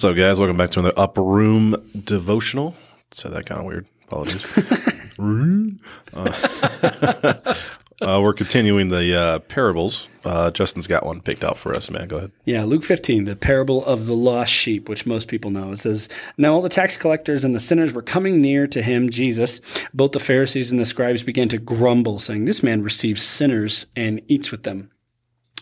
What's up, guys? Welcome back to another Up Room devotional. Said that kind of weird. Apologies. uh, uh, we're continuing the uh, parables. Uh, Justin's got one picked out for us, man. Go ahead. Yeah, Luke 15, the parable of the lost sheep, which most people know. It says, Now all the tax collectors and the sinners were coming near to him, Jesus. Both the Pharisees and the scribes began to grumble, saying, This man receives sinners and eats with them.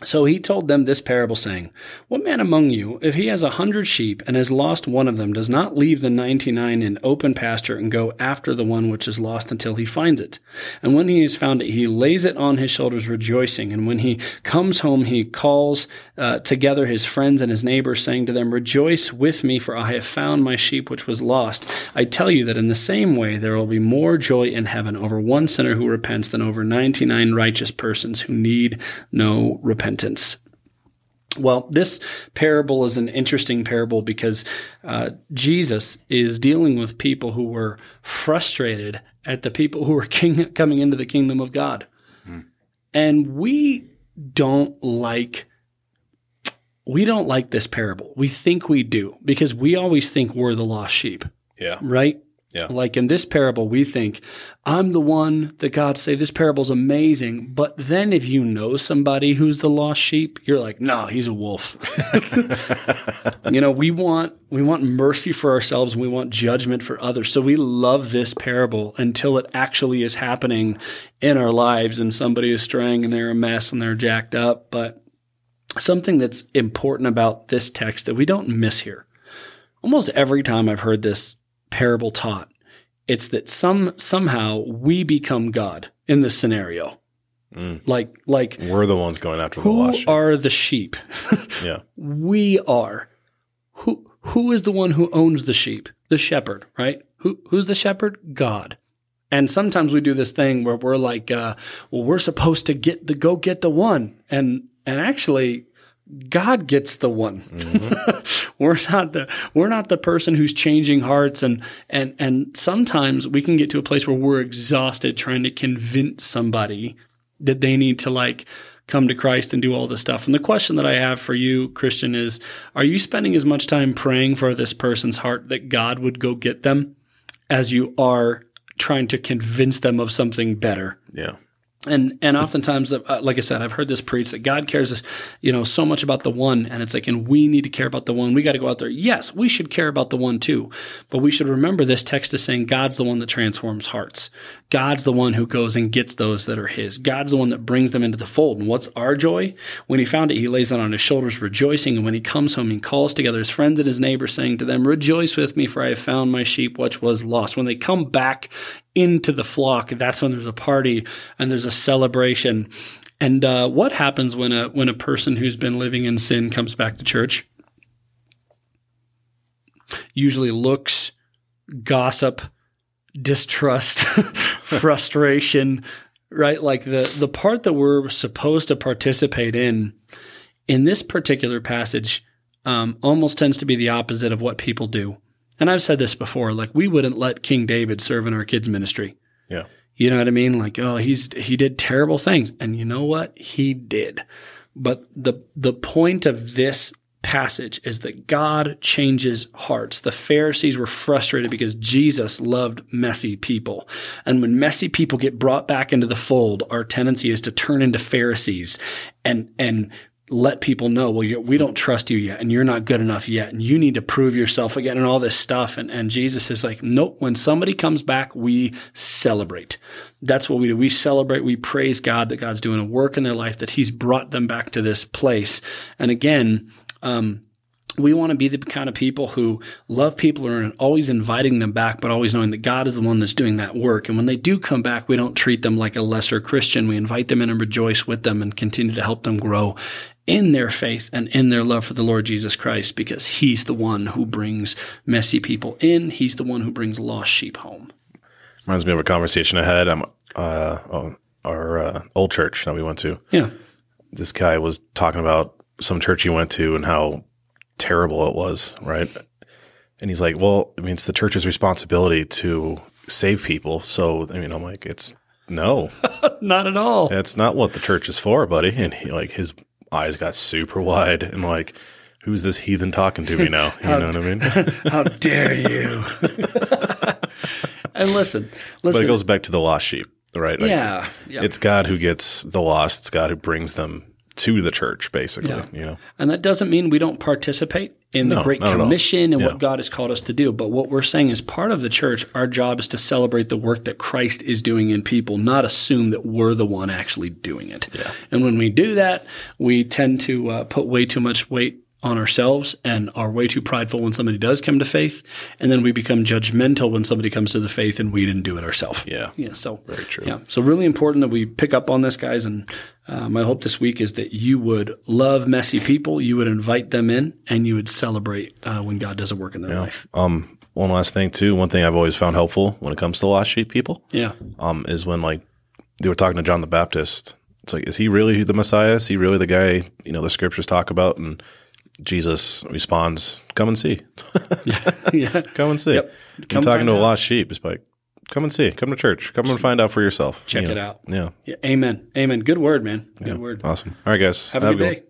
So he told them this parable, saying, What man among you, if he has a hundred sheep and has lost one of them, does not leave the ninety nine in open pasture and go after the one which is lost until he finds it? And when he has found it, he lays it on his shoulders, rejoicing. And when he comes home, he calls uh, together his friends and his neighbors, saying to them, Rejoice with me, for I have found my sheep which was lost. I tell you that in the same way there will be more joy in heaven over one sinner who repents than over ninety nine righteous persons who need no repentance repentance. Well, this parable is an interesting parable because uh, Jesus is dealing with people who were frustrated at the people who were king, coming into the kingdom of God. Mm. And we don't like we don't like this parable. We think we do because we always think we're the lost sheep. Yeah. Right? Yeah. Like in this parable, we think, I'm the one that God saved. This parable's amazing. But then if you know somebody who's the lost sheep, you're like, no, nah, he's a wolf. you know, we want we want mercy for ourselves and we want judgment for others. So we love this parable until it actually is happening in our lives and somebody is straying and they're a mess and they're jacked up. But something that's important about this text that we don't miss here. Almost every time I've heard this parable taught. It's that some somehow we become God in this scenario. Mm. Like like we're the ones going after the lost sheep. are the sheep? yeah. We are. Who who is the one who owns the sheep? The shepherd, right? Who who's the shepherd? God. And sometimes we do this thing where we're like, uh, well, we're supposed to get the go get the one, and and actually, God gets the one. Mm-hmm. we're not the we're not the person who's changing hearts and and and sometimes we can get to a place where we're exhausted trying to convince somebody that they need to like come to Christ and do all this stuff. And the question that I have for you, Christian, is are you spending as much time praying for this person's heart that God would go get them as you are trying to convince them of something better? Yeah. And and oftentimes, uh, like I said, I've heard this preached that God cares, you know, so much about the one, and it's like, and we need to care about the one. We got to go out there. Yes, we should care about the one too, but we should remember this text is saying God's the one that transforms hearts. God's the one who goes and gets those that are His. God's the one that brings them into the fold. And what's our joy? When He found it, He lays it on His shoulders, rejoicing. And when He comes home, He calls together His friends and His neighbors, saying to them, "Rejoice with me, for I have found my sheep which was lost." When they come back into the flock, that's when there's a party and there's a celebration. And uh, what happens when a when a person who's been living in sin comes back to church? Usually looks, gossip, distrust, frustration, right? Like the the part that we're supposed to participate in in this particular passage um, almost tends to be the opposite of what people do. And I've said this before, like we wouldn't let King David serve in our kids' ministry. Yeah. You know what I mean? Like, oh, he's he did terrible things. And you know what? He did. But the the point of this passage is that God changes hearts. The Pharisees were frustrated because Jesus loved messy people. And when messy people get brought back into the fold, our tendency is to turn into Pharisees and and let people know, well, we don't trust you yet, and you're not good enough yet, and you need to prove yourself again, and all this stuff. And, and Jesus is like, nope, when somebody comes back, we celebrate. That's what we do. We celebrate, we praise God that God's doing a work in their life, that He's brought them back to this place. And again, um, we want to be the kind of people who love people and are always inviting them back, but always knowing that God is the one that's doing that work. And when they do come back, we don't treat them like a lesser Christian. We invite them in and rejoice with them and continue to help them grow in their faith and in their love for the Lord Jesus Christ because he's the one who brings messy people in. He's the one who brings lost sheep home. Reminds me of a conversation I had um, uh, oh, our uh, old church that we went to. Yeah. This guy was talking about some church he went to and how terrible it was, right? And he's like, well, I mean, it's the church's responsibility to save people. So, I mean, I'm like, it's no, not at all. That's not what the church is for, buddy. And he, like, his eyes got super wide and like, who's this heathen talking to me now? You know what I mean? How dare you? and listen, But it goes back to the lost sheep, right? Like, yeah, yeah. It's God who gets the lost. It's God who brings them to the church, basically. Yeah. You know, And that doesn't mean we don't participate in the No, Great not at all. Commission and Yeah. what God has called us to do. But what we're saying is part of the church, our job is to celebrate the work that Christ is doing in people, not assume that we're the one actually doing it. And when we do that, we tend to uh, put way too much weight on ourselves and are way too prideful when somebody does come to faith. And then we become judgmental when somebody comes to the faith and we didn't do it ourselves. Yeah. Yeah. So Very true. Yeah. So really important that we pick up on this, guys. And uh, my hope this week is that you would love messy people, you would invite them in, and you would celebrate uh, when God does a work in their life. Um, one last thing too. One thing I've always found helpful when it comes to lost sheep people, Yeah. um, is when like they were talking to John the Baptist. It's like, is he really the Messiah? Is he really the guy you know the scriptures talk about? And Jesus responds, "Come and see, yeah. come and see." Yep. I'm talking to a lost sheep. It's like, come and see, come to church, come and find out for yourself. Check You it know, out. Yeah, yeah. Amen. Amen. Good word, man. Good yeah. word. Awesome. All right, guys. Have a good day.